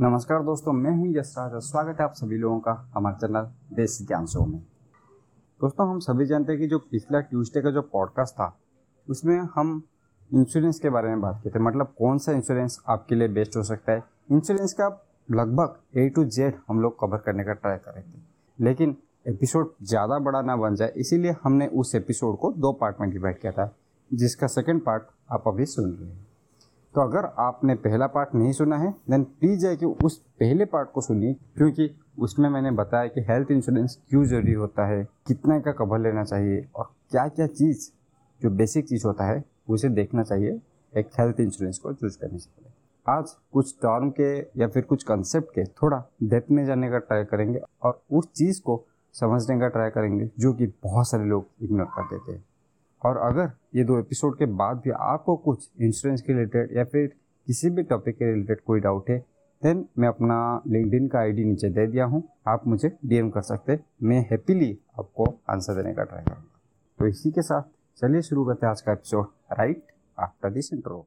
नमस्कार दोस्तों, मैं हूँ यशराज और स्वागत है आप सभी लोगों का हमारे चैनल देसी ज्ञान शो में। दोस्तों, हम सभी जानते हैं कि जो पिछला ट्यूसडे का जो पॉडकास्ट था, उसमें हम इंश्योरेंस के बारे में बात किए थे। मतलब कौन सा इंश्योरेंस आपके लिए बेस्ट हो सकता है? इंश्योरेंस का लगभग ए टू जेड हम लोग कवर करने का ट्राई कर रहे थे। लेकिन एपिसोड ज़्यादा बड़ा ना बन जाए, इसीलिए हमने उस एपिसोड को दो पार्ट में डिवाइड किया था, जिसका सेकेंड पार्ट आप अभी सुन रहे हैं। तो अगर आपने पहला पार्ट नहीं सुना है देन प्लीज़ जाके उस पहले पार्ट को सुनिए, क्योंकि उसमें मैंने बताया कि हेल्थ इंश्योरेंस क्यों ज़रूरी होता है, कितने का कवर लेना चाहिए और क्या क्या चीज़, जो बेसिक चीज़ होता है, उसे देखना चाहिए, एक हेल्थ इंश्योरेंस को चूज़ करने से पहले। आज कुछ टर्म के या फिर कुछ कंसेप्ट के थोड़ा डेप्थ में जाने का ट्राई करेंगे और उस चीज़ को समझने का ट्राई करेंगे, जो कि बहुत सारे लोग इग्नोर कर देते हैं। और अगर ये दो एपिसोड के बाद भी आपको कुछ इंश्योरेंस के रिलेटेड या फिर किसी भी टॉपिक के रिलेटेड कोई डाउट है देन मैं अपना लिंकडिन का आईडी नीचे दे दिया हूँ। आप मुझे डीएम कर सकते हैं। मैं हैप्पीली आपको आंसर देने का ट्राई करूँगा। तो इसी के साथ चलिए शुरू करते हैं आज का episode right after this intro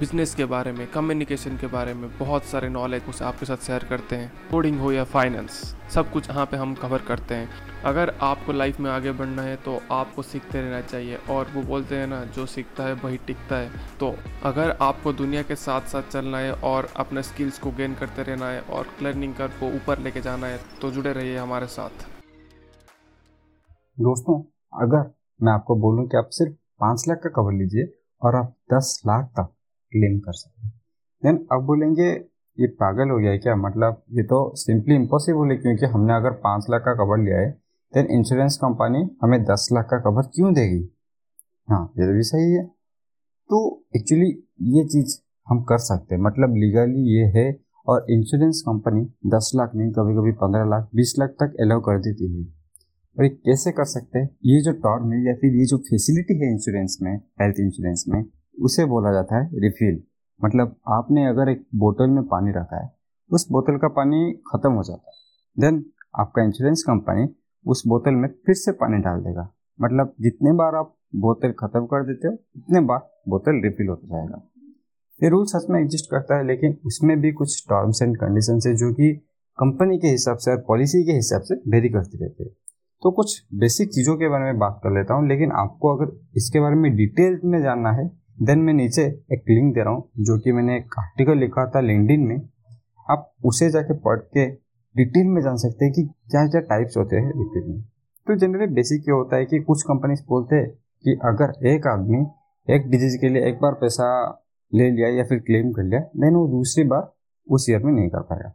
business के बारे में कम्युनिकेशन के बारे में बहुत सारे नॉलेज उसे आपके साथ शेयर करते हैं। कोडिंग हो या फाइनेंस सब कुछ यहाँ पे हम कवर करते हैं। अगर आपको लाइफ में आगे बढ़ना है तो आपको सीखते रहना चाहिए और वो बोलते हैं ना, जो सीखता है, वही टिकता है। तो अगर आपको दुनिया के साथ साथ चलना है और अपने स्किल्स को गेन करते रहना है और लर्निंग कर को ऊपर लेके जाना है तो जुड़े रहिए हमारे साथ। दोस्तों, अगर मैं आपको बोलूँ कि आप सिर्फ़ पाँच लाख का कवर लीजिए और आप दस लाख तक क्लेम कर सकते देन अब बोलेंगे, ये पागल हो गया है क्या? मतलब ये तो सिंपली इम्पॉसिबल है, क्योंकि हमने अगर पाँच लाख का कवर लिया है देन इंश्योरेंस कंपनी हमें दस लाख का कवर क्यों देगी? हाँ ये तो भी सही है। तो एक्चुअली ये चीज़ हम कर सकते हैं। मतलब लीगली ये है, और इंश्योरेंस कंपनी दस लाख नहीं कभी कभी पंद्रह लाख, बीस लाख तक अलाउ कर देती है। और ये कैसे कर सकते हैं? ये जो टर्म है या फिर ये जो फैसिलिटी है इंश्योरेंस में हेल्थ इंश्योरेंस में उसे बोला जाता है रिफिल मतलब आपने अगर एक बोतल में पानी रखा है, उस बोतल का पानी खत्म हो जाता है. देन आपका इंश्योरेंस कंपनी उस बोतल में फिर से पानी डाल देगा. मतलब जितने बार आप बोतल खत्म कर देते हो, उतने बार बोतल रिफिल होता जाएगा. ये रूल सच में एग्जिस्ट करता है, लेकिन उसमें भी कुछ टर्म्स एंड कंडीशन है जो कि कंपनी के हिसाब से और पॉलिसी के हिसाब से वेरी करती रहती है. तो कुछ बेसिक चीज़ों के बारे में बात कर लेता हूँ, लेकिन आपको अगर इसके बारे में डिटेल में जानना है देन मैं नीचे एक लिंक दे रहा हूँ, जो कि मैंने एक आर्टिकल लिखा था लिंकडिन में। आप उसे जाके पढ़ के डिटेल में जान सकते हैं कि क्या क्या टाइप्स होते हैं लिक्विड में। तो जनरली बेसिक ये होता है कि कुछ कंपनीज़ बोलते हैं कि अगर एक आदमी एक डिज़ीज़ के लिए एक बार पैसा ले लिया या फिर क्लेम कर लिया देन वो दूसरी बार उस ईयर में नहीं कर पाएगा।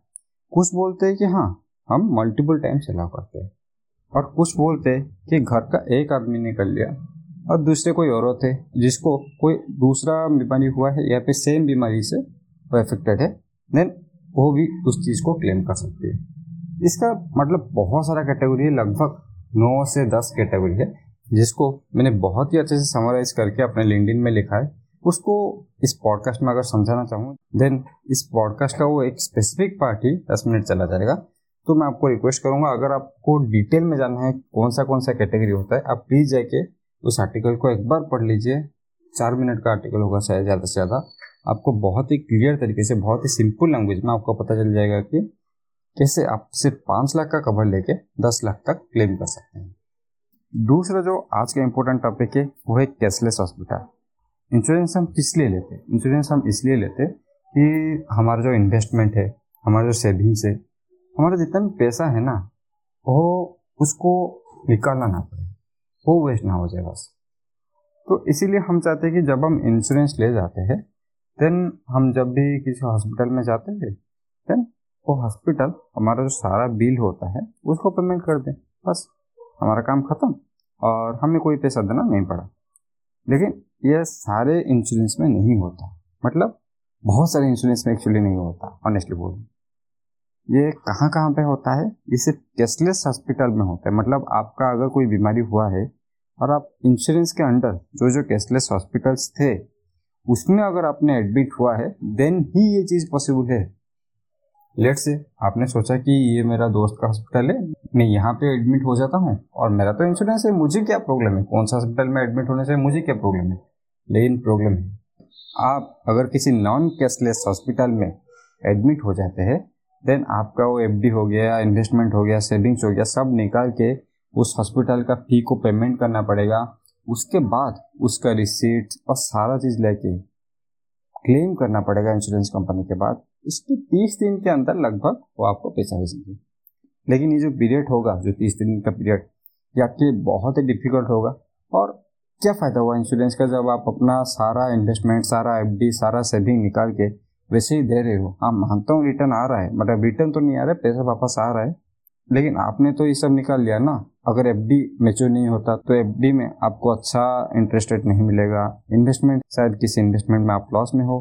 कुछ बोलते हैं कि हाँ हम मल्टीपल टाइम्स अलाउ करते हैं। और कुछ बोलते हैं कि घर का एक आदमी ने कर लिया और दूसरे कोई औरत है जिसको कोई दूसरा बीमारी हुआ है या फिर सेम बीमारी से वो अफेक्टेड है देन वो भी उस चीज़ को क्लेम कर सकती है। इसका मतलब बहुत सारा कैटेगरी है, लगभग नौ से दस कैटेगरी है, जिसको मैंने बहुत ही अच्छे से समराइज करके अपने लिंकडिन में लिखा है। उसको इस पॉडकास्ट में अगर समझाना चाहूँ देन इस पॉडकास्ट का वो एक स्पेसिफिक पार्ट ही दस मिनट चला जाएगा। तो मैं आपको रिक्वेस्ट करूँगा, अगर आपको डिटेल में जानना है कौन सा कौन सा कैटेगरी होता है, आप प्लीज़ जाके उस आर्टिकल को एक बार पढ़ लीजिए। चार मिनट का आर्टिकल होगा शायद ज़्यादा से ज़्यादा। आपको बहुत ही क्लियर तरीके से, बहुत ही सिंपल लैंग्वेज में आपको पता चल जाएगा कि कैसे आप सिर्फ़ पाँच लाख का कवर लेके दस लाख तक क्लेम कर सकते हैं। दूसरा जो आज का इम्पोर्टेंट टॉपिक है, वो है कैशलेस हॉस्पिटल इंश्योरेंस हम किस लिए लेते? हैं इंश्योरेंस हम इसलिए लेते कि हमारा जो इन्वेस्टमेंट है, हमारा जो सेविंग्स है, हमारा जितना पैसा है ना, वो उसको निकालना ना पड़े। वो वेस्ट ना हो जाए बस। तो इसीलिए हम चाहते हैं कि जब हम इंश्योरेंस ले जाते हैं देन हम जब भी किसी हॉस्पिटल में जाते हैं देन वो हॉस्पिटल हमारा जो सारा बिल होता है, उसको पेमेंट कर दें। बस, हमारा काम ख़त्म और हमें कोई पैसा देना नहीं पड़ा। लेकिन ये सारे इंश्योरेंस में नहीं होता। मतलब बहुत सारे इंश्योरेंस में एक्चुअली नहीं होता ऑनेस्टली बोलूँ। ये कहाँ कहाँ पे होता है? ये सिर्फ़ कैशलेस हॉस्पिटल में होता है। मतलब आपका अगर कोई बीमारी हुआ है और आप इंश्योरेंस के अंडर जो जो कैशलेस हॉस्पिटल्स थे, उसमें अगर आपने एडमिट हुआ है देन ही ये चीज़ पॉसिबल है। लेट से आपने सोचा कि ये मेरा दोस्त का हॉस्पिटल है, मैं यहाँ पे एडमिट हो जाता हूँ और मेरा तो इंश्योरेंस है, मुझे क्या प्रॉब्लम है? कौन सा हॉस्पिटल में एडमिट होने से मुझे क्या प्रॉब्लम है? लेकिन प्रॉब्लम है। आप अगर किसी नॉन कैशलेस हॉस्पिटल में एडमिट हो जाते हैं देन आपका वो एफडी हो गया इन्वेस्टमेंट हो गया सेविंग्स हो गया, सब निकाल के उस हॉस्पिटल का फ़ी को पेमेंट करना पड़ेगा। उसके बाद उसका रिसीट और सारा चीज़ लेके क्लेम करना पड़ेगा इंश्योरेंस कंपनी के बाद। इसके तीस दिन के अंदर लगभग वो आपको पैसा भेजेंगे। लेकिन ये जो पीरियड होगा, जो तीस दिन का पीरियड ये आपके लिए बहुत ही डिफ़िकल्ट होगा। और क्या फ़ायदा हुआ इंश्योरेंस का जब आप अपना सारा इन्वेस्टमेंट सारा एफडी सारा सेविंग निकाल के वैसे ही दे रहे हो। हाँ मानता हूँ रिटर्न आ रहा है मतलब रिटर्न तो नहीं आ रहा है, पैसा वापस आ रहा है। लेकिन आपने तो ये सब निकाल लिया ना। अगर एफ़ डी मेच्योर नहीं होता तो एफ़ डी में आपको अच्छा इंटरेस्ट रेट नहीं मिलेगा। इन्वेस्टमेंट शायद किसी इन्वेस्टमेंट में आप लॉस में हो,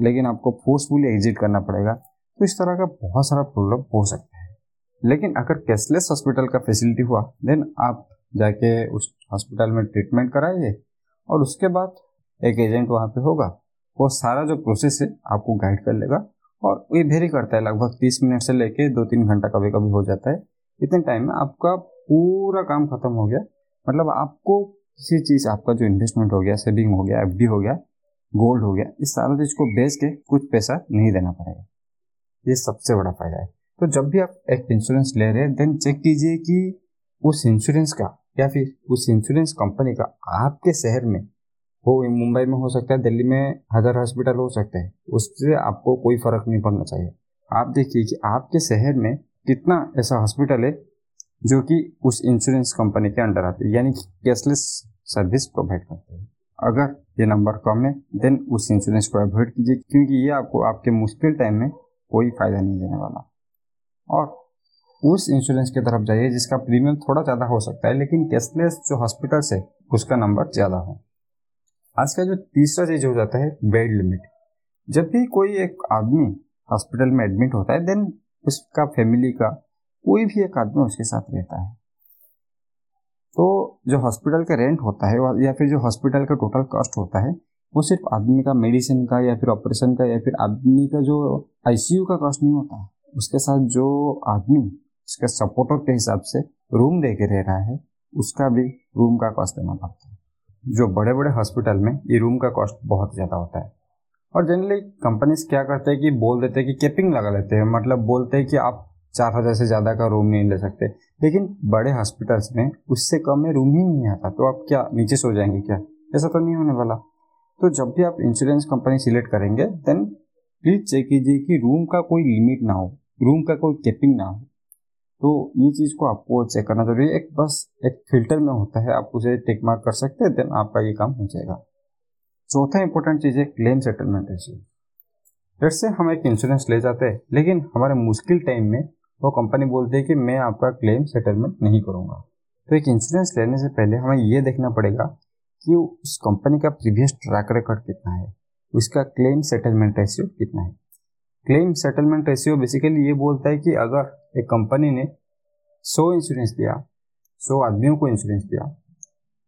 लेकिन आपको फोर्सफुली एग्जिट करना पड़ेगा। तो इस तरह का बहुत सारा प्रॉब्लम हो सकता है। लेकिन अगर कैशलेस हॉस्पिटल का फैसिलिटी हुआ देन आप जाके उस हॉस्पिटल में ट्रीटमेंट कराइए, और उसके बाद एक एजेंट वहाँ पे होगा। वो सारा जो प्रोसेस है आपको गाइड कर लेगा और ये वेरी करता है, लगभग तीस मिनट से लेके दो तीन घंटा कभी कभी हो जाता है। इतने टाइम में आपका पूरा काम खत्म हो गया। मतलब आपको किसी चीज़, आपका जो इन्वेस्टमेंट हो गया सेविंग हो गया एफडी हो गया गोल्ड हो गया, इस सारा चीज़ को बेच के कुछ पैसा नहीं देना पड़ेगा। ये सबसे बड़ा फ़ायदा है। तो जब भी आप एक इंश्योरेंस ले रहे हैं देन चेक कीजिए कि उस इंश्योरेंस का या फिर उस इंश्योरेंस कंपनी का आपके शहर में वो मुंबई में हो सकता है, दिल्ली में हज़ार हॉस्पिटल हो सकते हैं। उससे आपको कोई फ़र्क नहीं पड़ना चाहिए। आप देखिए कि आपके शहर में कितना ऐसा हॉस्पिटल है जो कि उस इंश्योरेंस कंपनी के अंडर आते हैं, यानी कि कैशलेस सर्विस प्रोवाइड करते हैं। अगर ये नंबर कम है देन उस इंश्योरेंस को अवॉइड कीजिए, क्योंकि ये आपको, आपके मुश्किल टाइम में कोई फ़ायदा नहीं देने वाला। और उस इंश्योरेंस की तरफ़ जाइए, जिसका प्रीमियम थोड़ा ज़्यादा हो सकता है, लेकिन कैशलेस जो हॉस्पिटल है, उसका नंबर ज़्यादा हो। आज का जो तीसरा चीज़ हो जाता है बेड लिमिट जब भी कोई एक आदमी हॉस्पिटल में एडमिट होता है देन उसका फैमिली का कोई भी एक आदमी उसके साथ रहता है। तो जो हॉस्पिटल का रेंट होता है, या फिर जो हॉस्पिटल का टोटल कॉस्ट होता है, वो सिर्फ़ आदमी का मेडिसिन का, या फिर ऑपरेशन का, या फिर आदमी का जो आईसीयू का कॉस्ट नहीं होता। उसके साथ जो आदमी, उसके सपोर्टर के हिसाब से रूम दे के रह रहा है, उसका भी रूम का कॉस्ट देना पड़ता है। जो बड़े बड़े हॉस्पिटल में ये रूम का कॉस्ट बहुत ज़्यादा होता है। और जनरली कंपनीज़ क्या करते हैं कि बोल देते हैं कि कैपिंग लगा लेते हैं मतलब बोलते हैं कि आप चार हज़ार से ज़्यादा का रूम नहीं ले सकते। लेकिन बड़े हॉस्पिटल्स में उससे कम में रूम ही नहीं आता तो आप क्या नीचे सो जाएँगे क्या? ऐसा तो नहीं होने वाला। तो जब भी आप इंश्योरेंस कंपनी सिलेक्ट करेंगे देन प्लीज़ चेक कीजिए कि रूम का कोई लिमिट ना हो रूम का कोई कैपिंग ना हो। तो ये चीज़ को आपको चेक करना ज़रूरी है। एक बस एक फ़िल्टर में होता है, आप उसे टिक मार्क कर सकते हैं देन आपका ये काम हो जाएगा। चौथा इंपॉर्टेंट चीज़ है क्लेम सेटलमेंट रेशियो जैसे हम एक इंश्योरेंस ले जाते हैं, लेकिन हमारे मुश्किल टाइम में वो कंपनी बोलती है कि मैं आपका क्लेम सेटलमेंट नहीं करूँगा। तो एक इंश्योरेंस लेने से पहले हमें ये देखना पड़ेगा कि उस कंपनी का प्रीवियस ट्रैक रिकॉर्ड कितना है, उसका क्लेम सेटलमेंट रेशियो कितना है। क्लेम सेटलमेंट रेशियो बेसिकली ये बोलता है कि अगर एक कंपनी ने सौ इंश्योरेंस दिया, सौ आदमियों को इंश्योरेंस दिया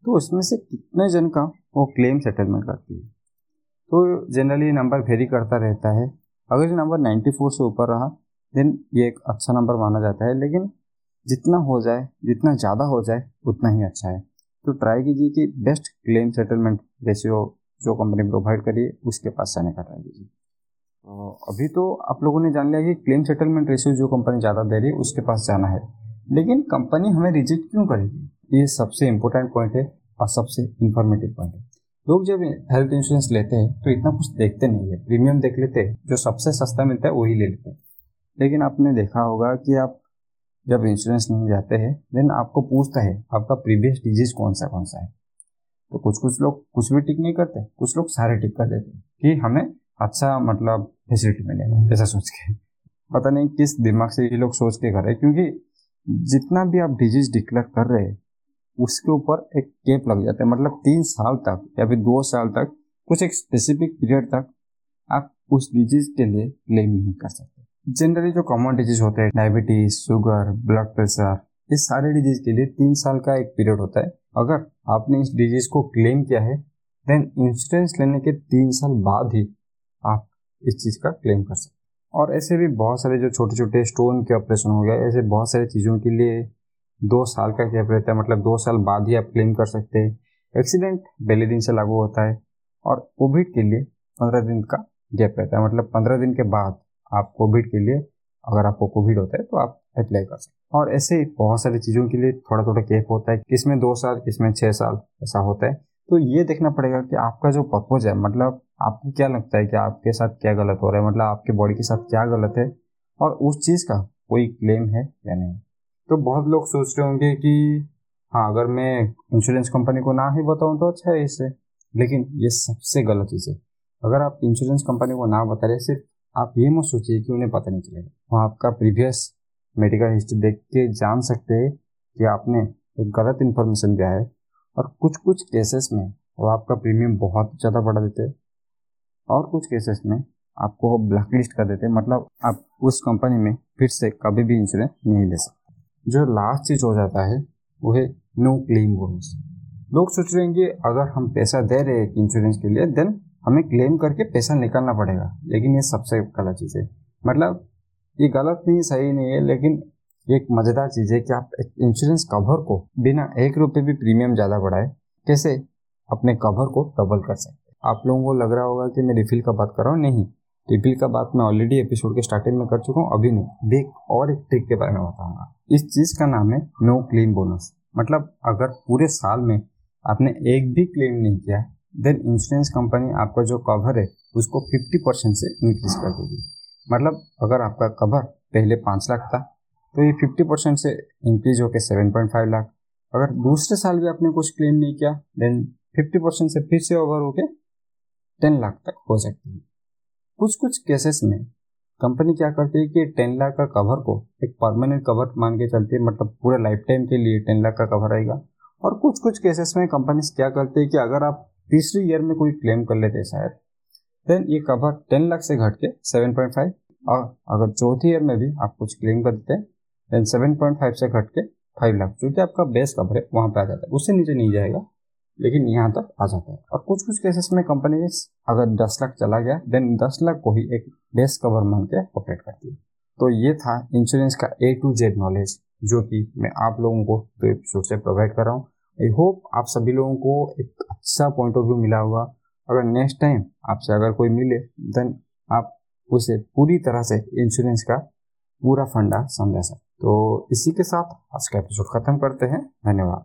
तो उसमें से कितने जन का वो क्लेम सेटलमेंट करती है? तो जनरली नंबर वेरी करता रहता है। अगर ये नंबर 94 से ऊपर रहा देन ये एक अच्छा नंबर माना जाता है। लेकिन जितना हो जाए, जितना ज़्यादा हो जाए, उतना ही अच्छा है। तो ट्राई कीजिए कि बेस्ट क्लेम सेटलमेंट रेशियो जो कंपनी प्रोवाइड करिए, उसके पास जाने का ट्राई कीजिए। अभी तो आप लोगों ने जान लिया कि क्लेम सेटलमेंट रेशियो जो कंपनी ज़्यादा दे रही है, उसके पास जाना है। लेकिन कंपनी हमें रिजेक्ट क्यों करेगी? ये सबसे इम्पोर्टेंट पॉइंट है और सबसे इंफॉर्मेटिव पॉइंट है। लोग जब हेल्थ इंश्योरेंस लेते हैं तो इतना कुछ देखते नहीं है। प्रीमियम देख लेते हैं, जो सबसे सस्ता मिलता है, वही ले लेते हैं। लेकिन आपने देखा होगा कि आप जब इंश्योरेंस नहीं जाते हैं देन आपको पूछता है, आपका प्रीवियस डिज़ीज़ कौन सा कौन सा है? तो कुछ कुछ लोग कुछ भी टिक नहीं करते, कुछ लोग सारे टिक कर देते हैं कि हमें अच्छा मतलब फैसिलिटी मिलेगा, ऐसा सोच के। पता नहीं किस दिमाग से ये लोग सोच के कर रहे हैं, क्योंकि जितना भी आप डिज़ीज़ डिक्लेयर कर रहे हैं, उसके ऊपर एक केप लग जाता है। मतलब तीन साल तक या फिर दो साल तक, कुछ एक स्पेसिफिक पीरियड तक आप उस डिज़ीज़ के लिए क्लेम नहीं कर सकते। जनरली जो कॉमन डिज़ीज़ होते हैं डायबिटीज़ शुगर ब्लड प्रेशर इस सारे डिज़ीज़ के लिए तीन साल का एक पीरियड होता है। अगर आपने इस डिज़ीज़ को क्लेम किया है देन इंश्योरेंस लेने के तीन साल बाद ही आप इस चीज़ का क्लेम कर सकते और ऐसे भी बहुत सारे जो छोटे छोटे स्टोन के ऑपरेशन हो गए ऐसे बहुत सारी चीज़ों के लिए दो साल का गैप रहता है मतलब दो साल बाद ही आप क्लेम कर सकते हैं। एक्सीडेंट पहले दिन से लागू होता है और कोविड के लिए पंद्रह दिन का गैप रहता है मतलब पंद्रह दिन के बाद आप कोविड के लिए, अगर आपको कोविड होता है तो आप अप्लाई कर सकते हैं। और ऐसे बहुत सारी चीज़ों के लिए थोड़ा थोड़ा गैप होता है किसमें दो साल किसमें छः साल ऐसा होता है। तो ये देखना पड़ेगा कि आपका जो पर्पज है मतलब आपको क्या लगता है कि आपके साथ क्या गलत हो रहा है? मतलब आपके बॉडी के साथ क्या गलत है? और उस चीज़ का कोई क्लेम है या नहीं? तो बहुत लोग सोच रहे होंगे कि हाँ अगर मैं इंश्योरेंस कंपनी को ना ही बताऊँ तो अच्छा है इससे। लेकिन ये सबसे गलत चीज़ है। अगर आप इंश्योरेंस कंपनी को ना बता रहे, सिर्फ़ आप ये मत सोचिए कि उन्हें पता नहीं चलेगा। वो आपका प्रीवियस मेडिकल हिस्ट्री देख के जान सकते हैं कि आपने एक गलत इन्फॉर्मेशन दिया है। और कुछ कुछ केसेस में वो आपका प्रीमियम बहुत ज़्यादा बढ़ा देते हैं। और कुछ केसेस में आपको ब्लैक लिस्ट कर देते हैं। मतलब आप उस कंपनी में फिर से कभी भी इंश्योरेंस नहीं ले सकते। जो लास्ट चीज़ हो जाता है, वो है नो क्लेम बोनस लोग सोच रहे हैं कि अगर हम पैसा दे रहे हैं इंश्योरेंस के लिए देन हमें क्लेम करके पैसा निकालना पड़ेगा। लेकिन ये सबसे गलत चीज़ है। मतलब ये गलत नहीं, सही नहीं है, लेकिन एक मज़ेदार चीज़ है कि आप इंश्योरेंस कवर को बिना एक रुपये भी प्रीमियम ज़्यादा बढ़ाए, कैसे अपने कवर को डबल कर सकते आप लोगों को लग रहा होगा कि मैं रिफिल का बात कर रहा हूँ? नहीं। रिफिल का बात मैं ऑलरेडी एपिसोड के स्टार्टिंग में कर चुका हूँ, अभी नहीं। एक और एक ट्रिक के बारे में बताऊँगा। इस चीज़ का नाम है नो क्लेम बोनस मतलब अगर पूरे साल में आपने एक भी क्लेम नहीं किया देन इंश्योरेंस कंपनी आपका जो कवर है, उसको 50 परसेंट से इंक्रीज कर देगी। मतलब अगर आपका कवर पहले पाँच लाख था तो ये 50 परसेंट से इंक्रीज होकर 7.5 लाख। अगर दूसरे साल भी आपने कुछ क्लेम नहीं किया देन 50 परसेंट से फिर से ओवर होके 10 लाख तक हो सकती है। कुछ कुछ केसेस में कंपनी क्या करती है कि टेन लाख का कवर को एक परमानेंट कवर मान के चलती है मतलब पूरे लाइफ टाइम के लिए टेन लाख का कवर आएगा। और कुछ कुछ केसेस में कंपनी क्या करती है कि अगर आप तीसरी ईयर में कोई क्लेम कर लेते हैं शायद देन ये कवर टेन लाख से घट के सेवन पॉइंट फाइव और अगर चौथी ईयर में भी आप कुछ क्लेम कर देते हैं देन सेवन पॉइंट फाइव से घट के फाइव लाख, जो कि आपका बेस कवर है, वहाँ पे आ जाता है। उससे नीचे नहीं जाएगा। लेकिन यहाँ तक आ जाता है। और कुछ कुछ केसेस में कंपनी अगर दस लाख चला गया देन दस लाख को ही एक बेस कवर मान के ऑपरेट करती है। तो ये था इंश्योरेंस का ए टू जेड नॉलेज जो कि मैं आप लोगों को तो एपिसोड से प्रोवाइड कर रहा हूँ। आई होप आप सभी लोगों को एक अच्छा पॉइंट ऑफ़ व्यू मिला होगा। अगर नेक्स्ट टाइम आपसे अगर कोई मिले देन आप उसे पूरी तरह से इंश्योरेंस का पूरा फंडा समझा सकते तो इसी के साथ आज का एपिसोड खत्म करते हैं। धन्यवाद।